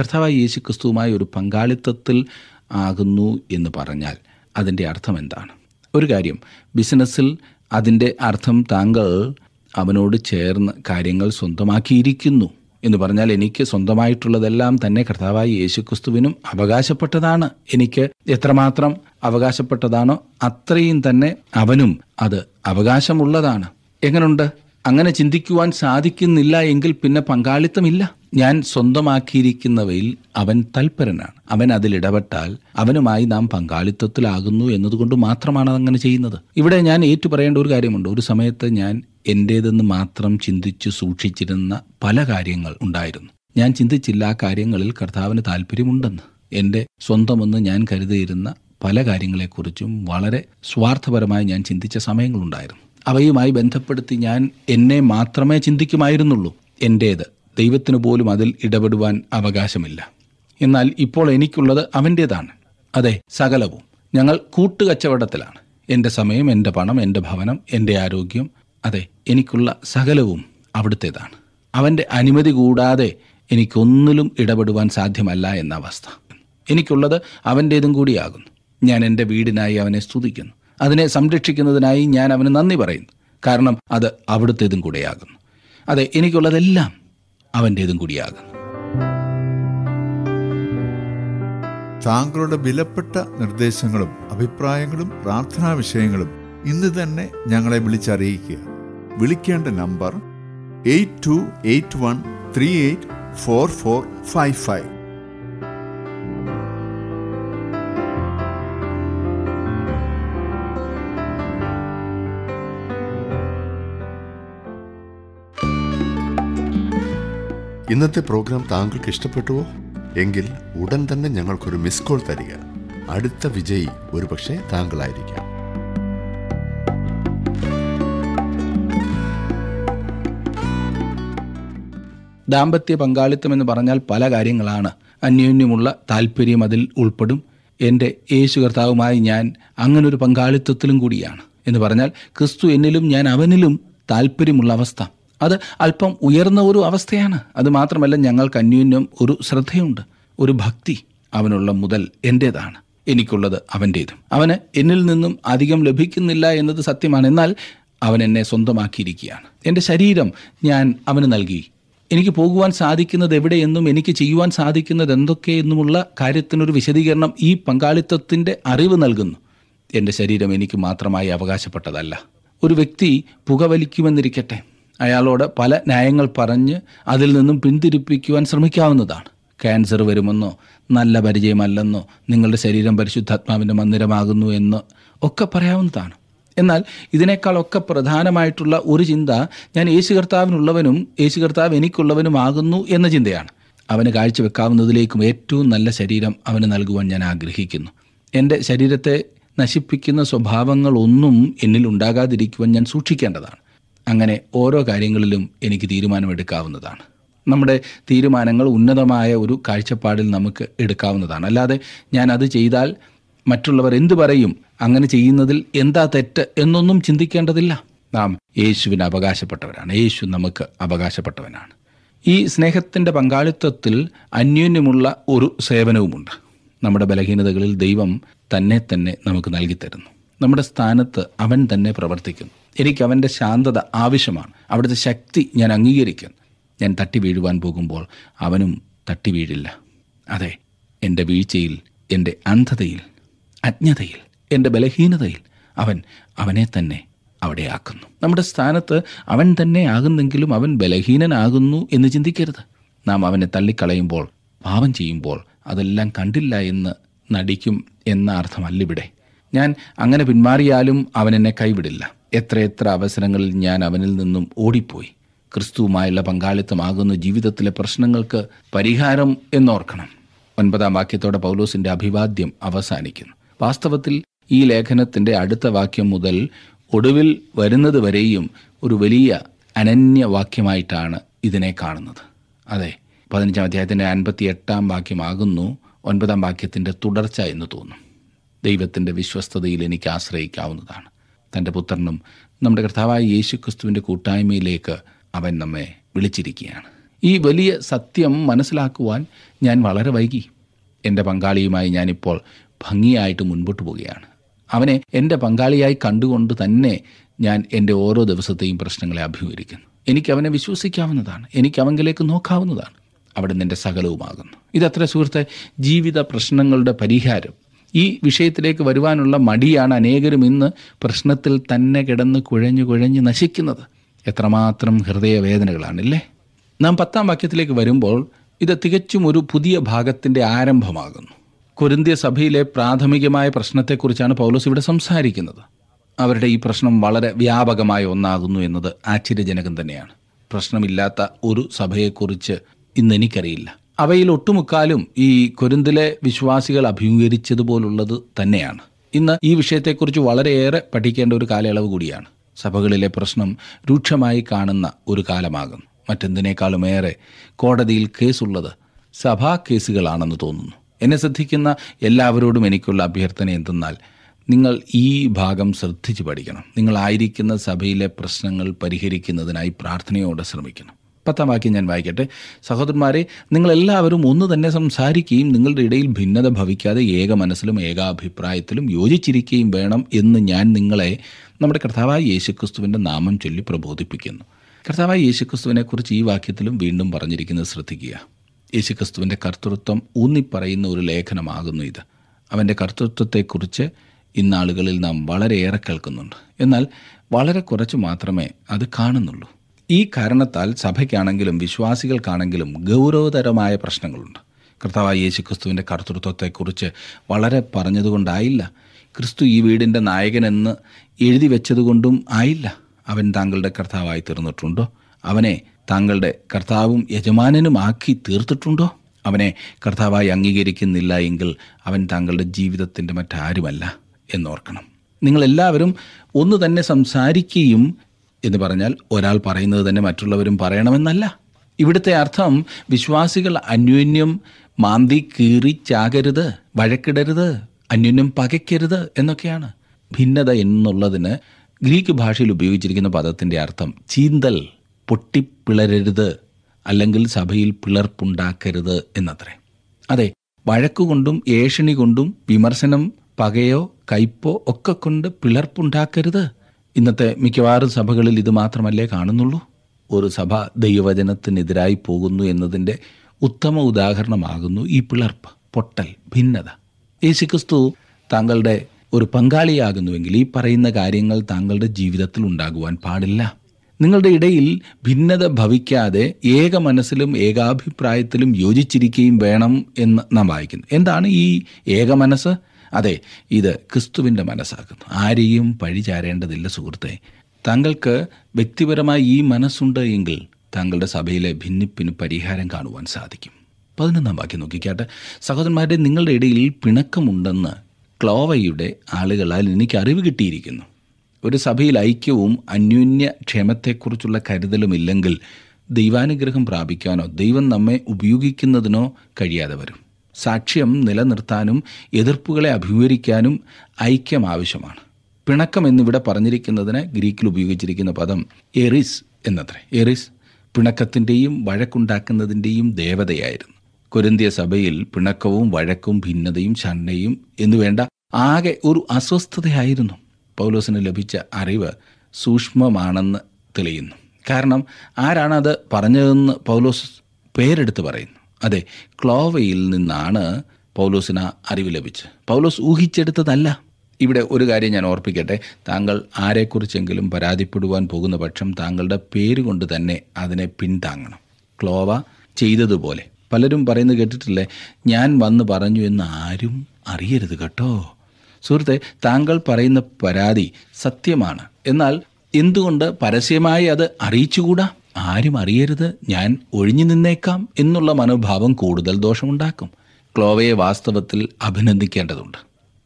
കർത്താവായ യേശു ക്രിസ്തുവുമായി ഒരു പങ്കാളിത്തത്തിൽ ആകുന്നു എന്ന് പറഞ്ഞാൽ അതിന്റെ അർത്ഥം എന്താണ്? ഒരു കാര്യം. ബിസിനസ്സിൽ അതിന്റെ അർത്ഥം താങ്കൾ അവനോട് ചേർന്ന് കാര്യങ്ങൾ സ്വന്തമാക്കിയിരിക്കുന്നു എന്ന് പറഞ്ഞാൽ എനിക്ക് സ്വന്തമായിട്ടുള്ളതെല്ലാം തന്നെ കർത്താവായി യേശുക്രിസ്തുവിനും അവകാശപ്പെട്ടതാണ്. എനിക്ക് എത്രമാത്രം അവകാശപ്പെട്ടതാണോ അത്രയും തന്നെ അവനും അത് അവകാശമുള്ളതാണ്. എങ്ങനുണ്ട്? അങ്ങനെ ചിന്തിക്കുവാൻ സാധിക്കുന്നില്ല എങ്കിൽ പിന്നെ പങ്കാളിത്തമില്ല. ഞാൻ സ്വന്തമാക്കിയിരിക്കുന്നവയിൽ അവൻ തൽപരനാണ്. അവൻ അതിൽ ഇടപെട്ടാൽ അവനുമായി നാം പങ്കാളിത്തത്തിലാകുന്നു എന്നതുകൊണ്ട് മാത്രമാണ് അതങ്ങനെ ചെയ്യുന്നത്. ഇവിടെ ഞാൻ ഏറ്റുപറയേണ്ട ഒരു കാര്യമുണ്ട്. ഒരു സമയത്ത് ഞാൻ എന്റേതെന്ന് മാത്രം ചിന്തിച്ച് സൂക്ഷിച്ചിരുന്ന പല കാര്യങ്ങൾ ഉണ്ടായിരുന്നു. ഞാൻ ചിന്തിച്ചില്ല ആ കാര്യങ്ങളിൽ കർത്താവിന് താല്പര്യമുണ്ടെന്ന് എന്റെ സ്വന്തമെന്ന് ഞാൻ കരുതിയിരുന്ന പല കാര്യങ്ങളെക്കുറിച്ചും വളരെ സ്വാർത്ഥപരമായി ഞാൻ ചിന്തിച്ച സമയങ്ങളുണ്ടായിരുന്നു. അവയുമായി ബന്ധപ്പെടുത്തി ഞാൻ എന്നെ മാത്രമേ ചിന്തിക്കുമായിരുന്നുള്ളൂ. എന്റേത് ദൈവത്തിന് പോലും അതിൽ ഇടപെടുവാൻ അവകാശമില്ല. എന്നാൽ ഇപ്പോൾ എനിക്കുള്ളത് അവന്റേതാണ് അതെ സകലവും. ഞങ്ങൾ കൂട്ടുകച്ചവടത്തിലാണ്. എന്റെ സമയം എന്റെ പണം എന്റെ ഭവനം എന്റെ ആരോഗ്യം. അതെ എനിക്കുള്ള സകലവും അവിടുത്തേതാണ്. അവന്റെ അനുമതി കൂടാതെ എനിക്കൊന്നിലും ഇടപെടുവാൻ സാധ്യമല്ല എന്ന അവസ്ഥ എനിക്കുള്ളത് അവന്റേതും കൂടിയാകുന്നു. ഞാൻ എന്റെ വീടിനായി അവനെ സ്തുതിക്കുന്നു. അതിനെ സംരക്ഷിക്കുന്നതിനായി ഞാൻ അവന് നന്ദി പറയുന്നു. കാരണം അത് അവിടുത്തേതും കൂടെയാകുന്നു. അതെ എനിക്കുള്ളതെല്ലാം അവന്റേതും കൂടിയാകുന്നു. താങ്കളുടെ വിലപ്പെട്ട നിർദ്ദേശങ്ങളും അഭിപ്രായങ്ങളും പ്രാർത്ഥനാ വിഷയങ്ങളും ഇന്ന് തന്നെ ഞങ്ങളെ വിളിച്ചറിയിക്കുക. വിളിക്കേണ്ട number eight two eight one three eight four four five five. ഇന്നത്തെ പ്രോഗ്രാം താങ്കൾക്ക് ഇഷ്ടപ്പെട്ടുവോ? എങ്കിൽ ഉടൻ തന്നെ ഞങ്ങൾക്കൊരു മിസ് കോൾ തരിക. അടുത്ത വിജയി ഒരുപക്ഷെ താങ്കളായിരിക്കാം. ദാമ്പത്യ പങ്കാളിത്തം എന്ന് പറഞ്ഞാൽ പല കാര്യങ്ങളാണ്. അന്യോന്യമുള്ള താല്പര്യം അതിൽ ഉൾപ്പെടും. എന്റെ യേശു കർത്താവുമായി ഞാൻ അങ്ങനൊരു പങ്കാളിത്തത്തിലും കൂടിയാണ് എന്ന് പറഞ്ഞാൽ ക്രിസ്തു എന്നിലും ഞാൻ അവനിലും താല്പര്യമുള്ള അവസ്ഥ. അത് അല്പം ഉയർന്ന ഒരു അവസ്ഥയാണ്. അത് മാത്രമല്ല ഞങ്ങൾക്ക് അന്യോന്യം ഒരു ശ്രദ്ധയുണ്ട്. ഒരു ഭക്തി അവനുള്ള മുതൽ എന്റേതാണ് എനിക്കുള്ളത് അവന്റേതും അവന് എന്നിൽ നിന്നും അധികം ലഭിക്കുന്നില്ല എന്നത് സത്യമാണ്. എന്നാൽ അവൻ എന്നെ സ്വന്തമാക്കിയിരിക്കുകയാണ്. എന്റെ ശരീരം ഞാൻ അവന് നൽകി. എനിക്ക് പോകുവാൻ സാധിക്കുന്നത് എവിടെയെന്നും എനിക്ക് ചെയ്യുവാൻ സാധിക്കുന്നത് എന്തൊക്കെയെന്നുമുള്ള കാര്യത്തിനൊരു വിശദീകരണം ഈ പങ്കാളിത്തത്തിന്റെ അറിവ് നൽകുന്നു. എന്റെ ശരീരം എനിക്ക് മാത്രമായി അവകാശപ്പെട്ടതല്ല. ഒരു വ്യക്തി പുകവലിക്കുമെന്നിരിക്കട്ടെ. അയാളോട് പല ന്യായങ്ങൾ പറഞ്ഞ് അതിൽ നിന്നും പിന്തിരിപ്പിക്കുവാൻ ശ്രമിക്കാവുന്നതാണ്. ക്യാൻസർ വരുമെന്നോ നല്ല പരിചയമല്ലെന്നോ നിങ്ങളുടെ ശരീരം പരിശുദ്ധാത്മാവിന്റെ മന്ദിരമാകുന്നു എന്ന് ഒക്കെ പറയാവുന്നതാണ്. എന്നാൽ ഇതിനേക്കാളൊക്കെ പ്രധാനമായിട്ടുള്ള ഒരു ചിന്ത ഞാൻ യേശു കർത്താവിനുള്ളവനും യേശു കർത്താവ് എനിക്കുള്ളവനുമാകുന്നു എന്ന ചിന്തയാണ്. അവന് കാഴ്ചവെക്കാവുന്നതിലേക്കും ഏറ്റവും നല്ല ശരീരം അവന് നൽകുവാൻ ഞാൻ ആഗ്രഹിക്കുന്നു. എന്റെ ശരീരത്തെ നശിപ്പിക്കുന്ന സ്വഭാവങ്ങളൊന്നും എന്നിൽ ഉണ്ടാകാതിരിക്കുവാൻ ഞാൻ സൂക്ഷിക്കേണ്ടതാണ്. അങ്ങനെ ഓരോ കാര്യങ്ങളിലും എനിക്ക് തീരുമാനമെടുക്കാവുന്നതാണ്. നമ്മുടെ തീരുമാനങ്ങൾ ഉന്നതമായ ഒരു കാഴ്ചപ്പാടിൽ നമുക്ക് എടുക്കാവുന്നതാണ്. അല്ലാതെ ഞാൻ അത് ചെയ്താൽ മറ്റുള്ളവർ എന്തു പറയും അങ്ങനെ ചെയ്യുന്നതിൽ എന്താ തെറ്റ് എന്നൊന്നും ചിന്തിക്കേണ്ടതില്ല. നാം യേശുവിന് അവകാശപ്പെട്ടവരാണ്. യേശു നമുക്ക് അവകാശപ്പെട്ടവനാണ്. ഈ സ്നേഹത്തിന്റെ പങ്കാളിത്തത്തിൽ അന്യോന്യമുള്ള ഒരു സേവനവുമുണ്ട്. നമ്മുടെ ബലഹീനതകളിൽ ദൈവം തന്നെ തന്നെ നമുക്ക് നൽകിത്തരുന്നു. നമ്മുടെ സ്ഥാനത്ത് അവൻ തന്നെ പ്രവർത്തിക്കുന്നു. എനിക്ക് അവന്റെ ശാന്തത ആവശ്യമാണ്. അവിടുത്തെ ശക്തി ഞാൻ അംഗീകരിക്കുന്നു ഞാൻ തട്ടി വീഴുവാൻ പോകുമ്പോൾ അവനും തട്ടി വീഴില്ല. അതെ എന്റെ വീഴ്ചയിൽ എന്റെ അന്ധതയിൽ അജ്ഞതയിൽ എന്റെ ബലഹീനതയിൽ അവൻ അവനെ തന്നെ അവിടെ ആക്കുന്നു. നമ്മുടെ സ്ഥാനത്ത് അവൻ തന്നെ ആകുന്നെങ്കിലും അവൻ ബലഹീനനാകുന്നു എന്ന് ചിന്തിക്കരുത്. നാം അവനെ തള്ളിക്കളയുമ്പോൾ പാപം ചെയ്യുമ്പോൾ അതെല്ലാം കണ്ടില്ല എന്ന് നടിക്കും എന്ന അർത്ഥമല്ല ഇവിടെ. ഞാൻ അങ്ങനെ പിന്മാറിയാലും അവൻ എന്നെ കൈവിടില്ല. എത്രയെത്ര അവസരങ്ങളിൽ ഞാൻ അവനിൽ നിന്നും ഓടിപ്പോയി. ക്രിസ്തുവുമായുള്ള പങ്കാളിത്തമാകുന്ന ജീവിതത്തിലെ പ്രശ്നങ്ങൾക്ക് പരിഹാരം എന്നോർക്കണം. ഒൻപതാം വാക്യത്തോടെ പൗലോസിന്റെ അഭിവാദ്യം അവസാനിക്കുന്നു. വാസ്തവത്തിൽ ഈ ലേഖനത്തിന്റെ അടുത്ത വാക്യം മുതൽ ഒടുവിൽ വരുന്നത് വരെയും ഒരു വലിയ അനന്യവാക്യമായിട്ടാണ് ഇതിനെ കാണുന്നത്. അതെ പതിനഞ്ചാം അധ്യായത്തിന്റെ അൻപത്തി എട്ടാം വാക്യമാകുന്നു. ഒൻപതാം വാക്യത്തിന്റെ തുടർച്ച എന്ന് തോന്നും. ദൈവത്തിന്റെ വിശ്വസ്തതയിൽ എനിക്ക് ആശ്രയിക്കാവുന്നതാണ്. തന്റെ പുത്രനും നമ്മുടെ കർത്താവായ യേശു ക്രിസ്തുവിന്റെ കൂട്ടായ്മയിലേക്ക് അവൻ നമ്മെ വിളിച്ചിരിക്കുകയാണ്. ഈ വലിയ സത്യം മനസ്സിലാക്കുവാൻ ഞാൻ വളരെ വൈകി. എന്റെ പങ്കാളിയുമായി ഞാനിപ്പോൾ ഭംഗിയായിട്ട് മുൻപോട്ട് പോവുകയാണ്. അവനെ എന്റെ പങ്കാളിയായി കണ്ടുകൊണ്ട് തന്നെ ഞാൻ എന്റെ ഓരോ ദിവസത്തെയും പ്രശ്നങ്ങളെ അഭിമുഖീകരിക്കുന്നു. എനിക്ക് അവനെ വിശ്വസിക്കാവുന്നതാണ്. എനിക്ക് അവങ്കിലേക്ക് നോക്കാവുന്നതാണ്. അവിടെ നിന്റെ സകലവുമാകുന്നു. ഇതത്ര സുഹൃത്തെ ജീവിത പ്രശ്നങ്ങളുടെ പരിഹാരം ഈ വിഷയത്തിലേക്ക് വരുവാനുള്ള മടിയാണ് അനേകരും ഇന്ന് പ്രശ്നത്തിൽ തന്നെ കിടന്ന് കുഴഞ്ഞു കുഴഞ്ഞ് നശിക്കുന്നത്. എത്രമാത്രം ഹൃദയവേദനകളാണല്ലേ നാം പത്താം വാക്യത്തിലേക്ക് വരുമ്പോൾ ഇത് തികച്ചും ഒരു പുതിയ ഭാഗത്തിന്റെ ആരംഭമാകുന്നു. കുരുന്തിയ സഭയിലെ പ്രാഥമികമായ പ്രശ്നത്തെക്കുറിച്ചാണ് പൗലോസ് ഇവിടെ സംസാരിക്കുന്നത്. അവരുടെ ഈ പ്രശ്നം വളരെ വ്യാപകമായ ഒന്നാകുന്നു എന്നത് ആശ്ചര്യജനകം തന്നെയാണ്. പ്രശ്നമില്ലാത്ത ഒരു സഭയെക്കുറിച്ച് ഇന്ന് എനിക്കറിയില്ല അവയിൽ ഒട്ടുമുക്കാലും ഈ കൊരിന്തിലെ വിശ്വാസികൾ അഭിമുഖീകരിച്ചതുപോലുള്ളത് തന്നെയാണ്. ഇന്ന് ഈ വിഷയത്തെക്കുറിച്ച് വളരെയേറെ പഠിക്കേണ്ട ഒരു കാലയളവ് കൂടിയാണ്. സഭകളിലെ പ്രശ്നം രൂക്ഷമായി കാണുന്ന ഒരു കാലമാകും. മറ്റെന്തിനേക്കാളുമേറെ കോടതിയിൽ കേസുള്ളത് സഭാ കേസുകളാണെന്ന് തോന്നുന്നു. എന്നെ ശ്രദ്ധിക്കുന്ന എല്ലാവരോടും എനിക്കുള്ള അഭ്യർത്ഥന എന്തെന്നാൽ നിങ്ങൾ ഈ ഭാഗം ശ്രദ്ധിച്ച് പഠിക്കണം. നിങ്ങളായിരിക്കുന്ന സഭയിലെ പ്രശ്നങ്ങൾ പരിഹരിക്കുന്നതിനായി പ്രാർത്ഥനയോടെ ശ്രമിക്കണം. പത്താം വാക്യം ഞാൻ വായിക്കട്ടെ. സഹോദരന്മാരെ നിങ്ങളെല്ലാവരും ഒന്ന് തന്നെ സംസാരിക്കുകയും നിങ്ങളുടെ ഇടയിൽ ഭിന്നത ഭവിക്കാതെ ഏക മനസ്സിലും ഏകാഭിപ്രായത്തിലും യോജിച്ചിരിക്കുകയും വേണം എന്ന് ഞാൻ നിങ്ങളെ നമ്മുടെ കർത്താവായ യേശുക്രിസ്തുവിന്റെ നാമം ചൊല്ലി പ്രബോധിപ്പിക്കുന്നു. കർത്താവായ യേശുക്രിസ്തുവിനെക്കുറിച്ച് ഈ വാക്യത്തിലും വീണ്ടും പറഞ്ഞിരിക്കുന്നത് ശ്രദ്ധിക്കുക. യേശുക്രിസ്തുവിന്റെ കർത്തൃത്വം ഊന്നിപ്പറയുന്ന ഒരു ലേഖനമാകുന്നു ഇത്. അവന്റെ കർത്തൃത്വത്തെക്കുറിച്ച് ഇന്നാളുകളിൽ നാം വളരെയേറെ കേൾക്കുന്നുണ്ട്. എന്നാൽ വളരെ കുറച്ച് മാത്രമേ അത് കാണുന്നുള്ളൂ. ഈ കാരണത്താൽ സഭയ്ക്കാണെങ്കിലും വിശ്വാസികൾക്കാണെങ്കിലും ഗൗരവതരമായ പ്രശ്നങ്ങളുണ്ട്. കർത്താവായ യേശു ക്രിസ്തുവിന്റെ കർത്തൃത്വത്തെക്കുറിച്ച് വളരെ പറഞ്ഞതുകൊണ്ടായില്ല. ക്രിസ്തു ഈ വീടിന്റെ നായകനെന്ന് എഴുതി വെച്ചതുകൊണ്ടും ആയില്ല. അവൻ താങ്കളുടെ കർത്താവായി തീർന്നിട്ടുണ്ടോ? അവനെ താങ്കളുടെ കർത്താവും യജമാനനും ആക്കി തീർത്തിട്ടുണ്ടോ? അവനെ കർത്താവായി അംഗീകരിക്കുന്നില്ല എങ്കിൽ അവൻ താങ്കളുടെ ജീവിതത്തിന്റെ മറ്റാരുമല്ല എന്നോർക്കണം. നിങ്ങളെല്ലാവരും ഒന്ന് തന്നെ സംസാരിക്കുകയും എന്ന് പറഞ്ഞാൽ ഒരാൾ പറയുന്നത് തന്നെ മറ്റുള്ളവരും പറയണമെന്നല്ല. ഇവിടുത്തെ അർത്ഥം വിശ്വാസികൾ അന്യോന്യം മാന്തി കീറി ചാകരുത് വഴക്കിടരുത് അന്യോന്യം പകയ്ക്കരുത് എന്നൊക്കെയാണ്. ഭിന്നത എന്നുള്ളതിന് ഗ്രീക്ക് ഭാഷയിൽ ഉപയോഗിച്ചിരിക്കുന്ന പദത്തിന്റെ അർത്ഥം ചീന്തൽ പൊട്ടിപ്പിളരരുത് അല്ലെങ്കിൽ സഭയിൽ പിളർപ്പുണ്ടാക്കരുത് എന്നത്രേ. അതെ വഴക്കുകൊണ്ടും ഏഷണി കൊണ്ടും വിമർശനം പകയോ കയ്പോ ഒക്കെ കൊണ്ട് പിളർപ്പുണ്ടാക്കരുത്. ഇന്നത്തെ മിക്കവാറും സഭകളിൽ ഇത് മാത്രമല്ലേ കാണുന്നുള്ളൂ? ഒരു സഭ ദൈവവചനത്തിനെതിരായി പോകുന്നു എന്നതിന്റെ ഉത്തമ ഉദാഹരണമാകുന്നു ഈ പിളർപ്പ് പൊട്ടൽ ഭിന്നത. യേശുക്രിസ്തു താങ്കളുടെ ഒരു പങ്കാളിയാകുന്നുവെങ്കിൽ ഈ പറയുന്ന കാര്യങ്ങൾ താങ്കളുടെ ജീവിതത്തിൽ ഉണ്ടാകുവാൻ പാടില്ല. നിങ്ങളുടെ ഇടയിൽ ഭിന്നത ഭവിക്കാതെ ഏക മനസ്സിലും ഏകാഭിപ്രായത്തിലും യോജിച്ചിരിക്കുകയും വേണം എന്ന് നാം വായിക്കുന്നു. എന്താണ് ഈ ഏക മനസ്സ്? അതെ ഇത് ക്രിസ്തുവിന്റെ മനസ്സാകുന്നു ആരെയും പഴിചാരേണ്ടതില്ല സുഹൃത്തെ. താങ്കൾക്ക് വ്യക്തിപരമായി ഈ മനസ്സുണ്ട് എങ്കിൽ താങ്കളുടെ സഭയിലെ ഭിന്നിപ്പിന് പരിഹാരം കാണുവാൻ സാധിക്കും. പതിനൊന്നാം വാക്യം നോക്കിക്കാട്ടെ. സഹോദരന്മാരുടെ നിങ്ങളുടെ ഇടയിൽ പിണക്കമുണ്ടെന്ന് ക്ലോവയുടെ ആളുകളാൽ എനിക്ക് അറിവ് കിട്ടിയിരിക്കുന്നു. ഒരു സഭയിൽ ഐക്യവും അന്യോന്യ ക്ഷേമത്തെക്കുറിച്ചുള്ള കരുതലും ഇല്ലെങ്കിൽ ദൈവാനുഗ്രഹം പ്രാപിക്കാനോ ദൈവം നമ്മെ ഉപയോഗിക്കുന്നതിനോ കഴിയാതെ വരും. സാക്ഷ്യം നിലനിർത്താനും എതിർപ്പുകളെ അഭിമുഖീകരിക്കാനും ഐക്യം ആവശ്യമാണ്. പിണക്കം എന്നിവിടെ പറഞ്ഞിരിക്കുന്നതിന് ഗ്രീക്കിൽ ഉപയോഗിച്ചിരിക്കുന്ന പദം എറിസ് എന്നത്രേ. എറിസ് പിണക്കത്തിന്റെയും വഴക്കുണ്ടാക്കുന്നതിന്റെയും ദേവതയായിരുന്നു. കൊരിന്തിയ സഭയിൽ പിണക്കവും വഴക്കും ഭിന്നതയും ഷണ്ണയും എന്നുവേണ്ട ആകെ ഒരു അസ്വസ്ഥതയായിരുന്നു. പൗലോസിന് ലഭിച്ച അറിവ് സൂക്ഷ്മമാണെന്ന് തെളിയുന്നു. കാരണം ആരാണത് പറഞ്ഞതെന്ന് പൗലോസ് പേരെടുത്ത് പറയുന്നു. അതെ ക്ലോവയിൽ നിന്നാണ് പൗലോസിന് അറിവ് ലഭിച്ചത് പൗലോസ് ഊഹിച്ചെടുത്തതല്ല. ഇവിടെ ഒരു കാര്യം ഞാൻ ഓർപ്പിക്കട്ടെ. താങ്കൾ ആരെക്കുറിച്ചെങ്കിലും പരാതിപ്പെടുവാൻ പോകുന്ന പക്ഷം താങ്കളുടെ പേര് കൊണ്ട് തന്നെ അതിനെ പിന്താങ്ങണം ക്ലോവ ചെയ്തതുപോലെ. പലരും പറയുന്നത് കേട്ടിട്ടില്ലേ? ഞാൻ വന്ന് പറഞ്ഞു എന്ന് ആരും അറിയരുത് കേട്ടോ. സുഹൃത്തെ താങ്കൾ പറയുന്ന പരാതി സത്യമാണ്. എന്നാൽ എന്തുകൊണ്ട് പരസ്യമായി അത് അറിയിച്ചുകൂടാ? ആരും അറിയരുത്. ഞാൻ ഒഴിഞ്ഞു നിന്നേക്കാം എന്നുള്ള മനോഭാവം കൂടുതൽ ദോഷമുണ്ടാക്കും. ക്ലോവയെ വാസ്തവത്തിൽ അഭിനന്ദിക്കേണ്ടതുണ്ട്.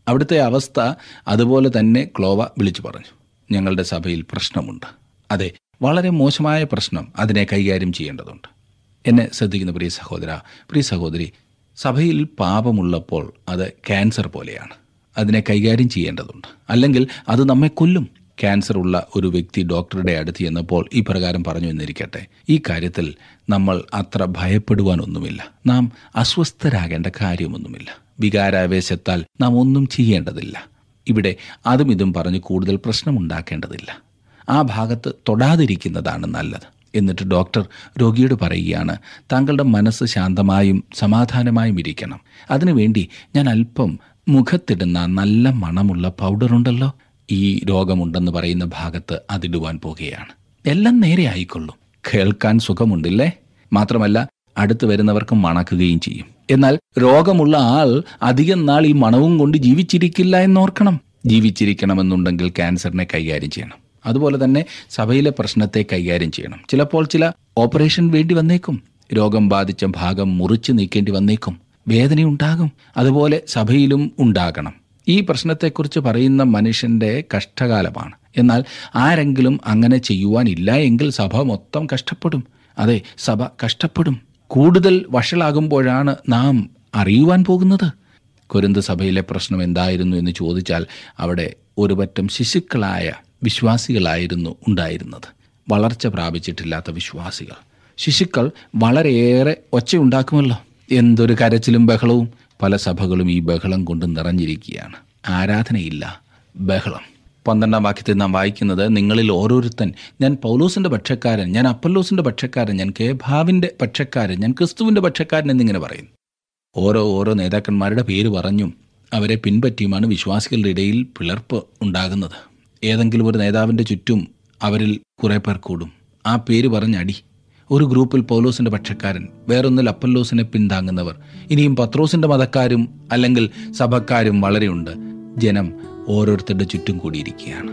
അവിടുത്തെ അവസ്ഥ അതുപോലെ തന്നെ ക്ലോവ വിളിച്ചു പറഞ്ഞു. ഞങ്ങളുടെ സഭയിൽ പ്രശ്നമുണ്ട്. അതെ വളരെ മോശമായ പ്രശ്നം അതിനെ കൈകാര്യം ചെയ്യേണ്ടതുണ്ട്. എന്നെ ശ്രദ്ധിക്കുന്ന പ്രിയ സഹോദര പ്രിയ സഹോദരി സഭയിൽ പാപമുള്ളപ്പോൾ അത് ക്യാൻസർ പോലെയാണ്. അതിനെ കൈകാര്യം ചെയ്യേണ്ടതുണ്ട്. അല്ലെങ്കിൽ അത് നമ്മെ കൊല്ലും. ക്യാൻസർ ഉള്ള ഒരു വ്യക്തി ഡോക്ടറുടെ അടുത്ത് ചെന്നപ്പോൾ ഇപ്രകാരം പ്രകാരം പറഞ്ഞു എന്നിരിക്കട്ടെ ഈ കാര്യത്തിൽ നമ്മൾ അത്ര ഭയപ്പെടുവാനൊന്നുമില്ല. നാം അസ്വസ്ഥരാകേണ്ട കാര്യമൊന്നുമില്ല. വികാരാവേശത്താൽ നാം ഒന്നും ചെയ്യേണ്ടതില്ല. ഇവിടെ അതും ഇതും പറഞ്ഞ് കൂടുതൽ പ്രശ്നമുണ്ടാക്കേണ്ടതില്ല. ആ ഭാഗത്ത് തൊടാതിരിക്കുന്നതാണ് നല്ലത്. എന്നിട്ട് ഡോക്ടർ രോഗിയോട് പറയുകയാണ് താങ്കളുടെ മനസ്സ് ശാന്തമായും സമാധാനമായും ഇരിക്കണം. അതിനുവേണ്ടി ഞാൻ അല്പം മുഖത്തിടുന്ന നല്ല മണമുള്ള പൗഡറുണ്ടല്ലോ. ഈ രോഗമുണ്ടെന്ന് പറയുന്ന ഭാഗത്ത് അതിടുവാൻ പോകുകയാണ്. എല്ലാം നേരെ ആയിക്കൊള്ളും. കേൾക്കാൻ സുഖമുണ്ടില്ലേ? മാത്രമല്ല അടുത്ത് വരുന്നവർക്ക് മണക്കുകയും ചെയ്യും. എന്നാൽ രോഗമുള്ള ആൾ അധികം നാൾ ഈ മണവും കൊണ്ട് ജീവിച്ചിരിക്കില്ല എന്നോർക്കണം. ജീവിച്ചിരിക്കണമെന്നുണ്ടെങ്കിൽ ക്യാൻസറിനെ കൈകാര്യം ചെയ്യണം. അതുപോലെ തന്നെ സഭയിലെ പ്രശ്നത്തെ കൈകാര്യം ചെയ്യണം. ചിലപ്പോൾ ചില ഓപ്പറേഷൻ വേണ്ടി വന്നേക്കും. രോഗം ബാധിച്ച ഭാഗം മുറിച്ചു നീക്കേണ്ടി വന്നേക്കും. വേദനയുണ്ടാകും. അതുപോലെ സഭയിലും ഉണ്ടാകണം. ഈ പ്രശ്നത്തെക്കുറിച്ച് പറയുന്ന മനുഷ്യന്റെ കഷ്ടകാലമാണ്. എന്നാൽ ആരെങ്കിലും അങ്ങനെ ചെയ്യുവാനില്ല എങ്കിൽ സഭ മൊത്തം കഷ്ടപ്പെടും. അതെ സഭ കഷ്ടപ്പെടും. കൂടുതൽ വഷളാകുമ്പോഴാണ് നാം അറിയുവാൻ പോകുന്നത്. കൊരിന്ത സഭയിലെ പ്രശ്നം എന്തായിരുന്നു എന്ന് ചോദിച്ചാൽ അവിടെ ഒരുപറ്റം ശിശുക്കളായ വിശ്വാസികളായിരുന്നു ഉണ്ടായിരുന്നത്. വളർച്ച പ്രാപിച്ചിട്ടില്ലാത്ത വിശ്വാസികൾ. ശിശുക്കൾ വളരെയേറെ ഒച്ചയുണ്ടാക്കുമല്ലോ. എന്തൊരു കരച്ചിലും ബഹളവും. പല സഭകളും ഈ ബഹളം കൊണ്ട് നിറഞ്ഞിരിക്കുകയാണ്. ആരാധനയില്ല ബഹളം. പന്ത്രണ്ടാം വാക്യത്തിൽ നാം വായിക്കുന്നത് നിങ്ങളിൽ ഓരോരുത്തൻ ഞാൻ പൗലോസിന്റെ പക്ഷക്കാരൻ ഞാൻ അപ്പല്ലോസിന്റെ പക്ഷക്കാരൻ ഞാൻ കേഭാവിന്റെ പക്ഷക്കാരൻ ഞാൻ ക്രിസ്തുവിന്റെ പക്ഷക്കാരൻ എന്നിങ്ങനെ പറയുന്നു ഓരോ ഓരോ നേതാക്കന്മാരുടെ പേര് പറഞ്ഞും അവരെ പിൻപറ്റിയുമാണ് വിശ്വാസികളുടെ ഇടയിൽ പിളർപ്പ് ഉണ്ടാകുന്നത്. ഏതെങ്കിലും ഒരു നേതാവിന്റെ ചുറ്റും അവരിൽ കുറേ പേർ കൂടും. ആ പേര് പറഞ്ഞടി ഒരു ഗ്രൂപ്പിൽ പൗലോസിന്റെ പക്ഷക്കാരൻ വേറൊന്നിൽ അപ്പല്ലോസിനെ പിന്താങ്ങുന്നവർ ഇനിയും പത്രോസിന്റെ മതക്കാരും അല്ലെങ്കിൽ സഭക്കാരും വളരെയുണ്ട്. ജനം ഓരോരുത്തരുടെ ചുറ്റും കൂടിയിരിക്കുകയാണ്.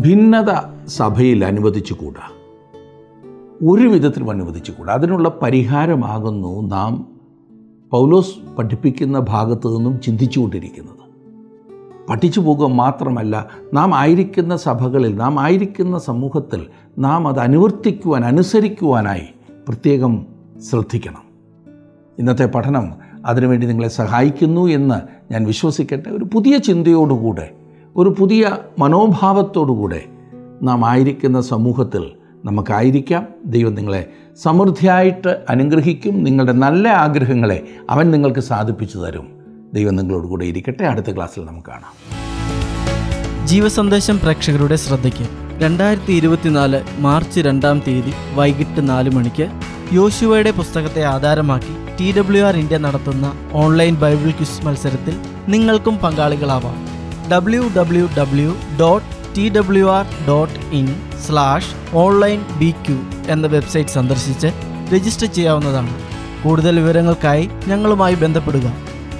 ഭിന്നത സഭയിൽ അനുവദിച്ചുകൂടാ? ഒരു വിധത്തിലും അനുവദിച്ചുകൂടാ? അതിനുള്ള പരിഹാരമാകുന്നു നാം പൗലോസ് പഠിപ്പിക്കുന്ന ഭാഗത്തു നിന്നും ചിന്തിച്ചുകൊണ്ടിരിക്കുന്നത്. പഠിച്ചു പോകുക മാത്രമല്ല നാം ആയിരിക്കുന്ന സഭകളിൽ നാം ആയിരിക്കുന്ന സമൂഹത്തിൽ നാം അത് അനുവർത്തിക്കുവാൻ അനുസരിക്കുവാനായി പ്രത്യേകം ശ്രദ്ധിക്കണം. ഇന്നത്തെ പഠനം അതിനുവേണ്ടി നിങ്ങളെ സഹായിക്കുന്നു എന്ന് ഞാൻ വിശ്വസിക്കട്ടെ. ഒരു പുതിയ ചിന്തയോടുകൂടെ ഒരു പുതിയ മനോഭാവത്തോടുകൂടെ നാം ആയിരിക്കുന്ന സമൂഹത്തിൽ നമുക്കായിരിക്കാം. ദൈവം നിങ്ങളെ സമൃദ്ധിയായിട്ട് അനുഗ്രഹിക്കും. നിങ്ങളുടെ നല്ല ആഗ്രഹങ്ങളെ അവൻ നിങ്ങൾക്ക് സാധിപ്പിച്ചു തരും. ദൈവം നിങ്ങളോട് കൂടെ ഇരിക്കട്ടെ. അടുത്ത ക്ലാസ്സിൽ നമുക്ക് കാണാം. ജീവസന്ദേശം പ്രേക്ഷകരുടെ ശ്രദ്ധയ്ക്ക് രണ്ടായിരത്തി ഇരുപത്തിനാല് മാർച്ച് രണ്ടാം തീയതി വൈകിട്ട് നാല് മണിക്ക് യോശുവയുടെ പുസ്തകത്തെ ആധാരമാക്കി ടി ഡബ്ല്യു ആർ ഇന്ത്യ നടത്തുന്ന ഓൺലൈൻ ബൈബിൾ ക്വിസ് മത്സരത്തിൽ നിങ്ങൾക്കും പങ്കാളികളാവാം. W W W dot T W R dot in slash online B Q എന്ന വെബ്സൈറ്റ് സന്ദർശിച്ച് രജിസ്റ്റർ ചെയ്യാവുന്നതാണ്. കൂടുതൽ വിവരങ്ങൾക്കായി ഞങ്ങളുമായി ബന്ധപ്പെടുക.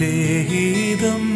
നിന്റെ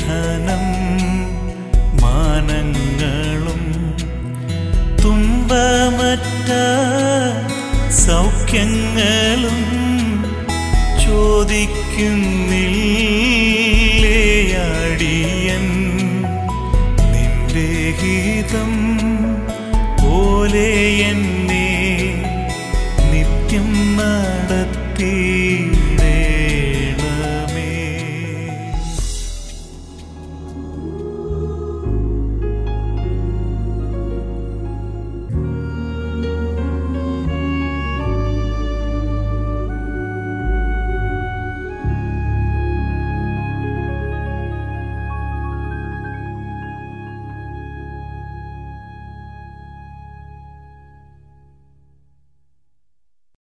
ധനം മാനങ്ങളും തുമ്പമറ്റ സൗഖ്യങ്ങളും ചോദിക്കുന്നില്ലേയാടിയൻ നിന്റെ ഹിതം പോലെ എന്നെ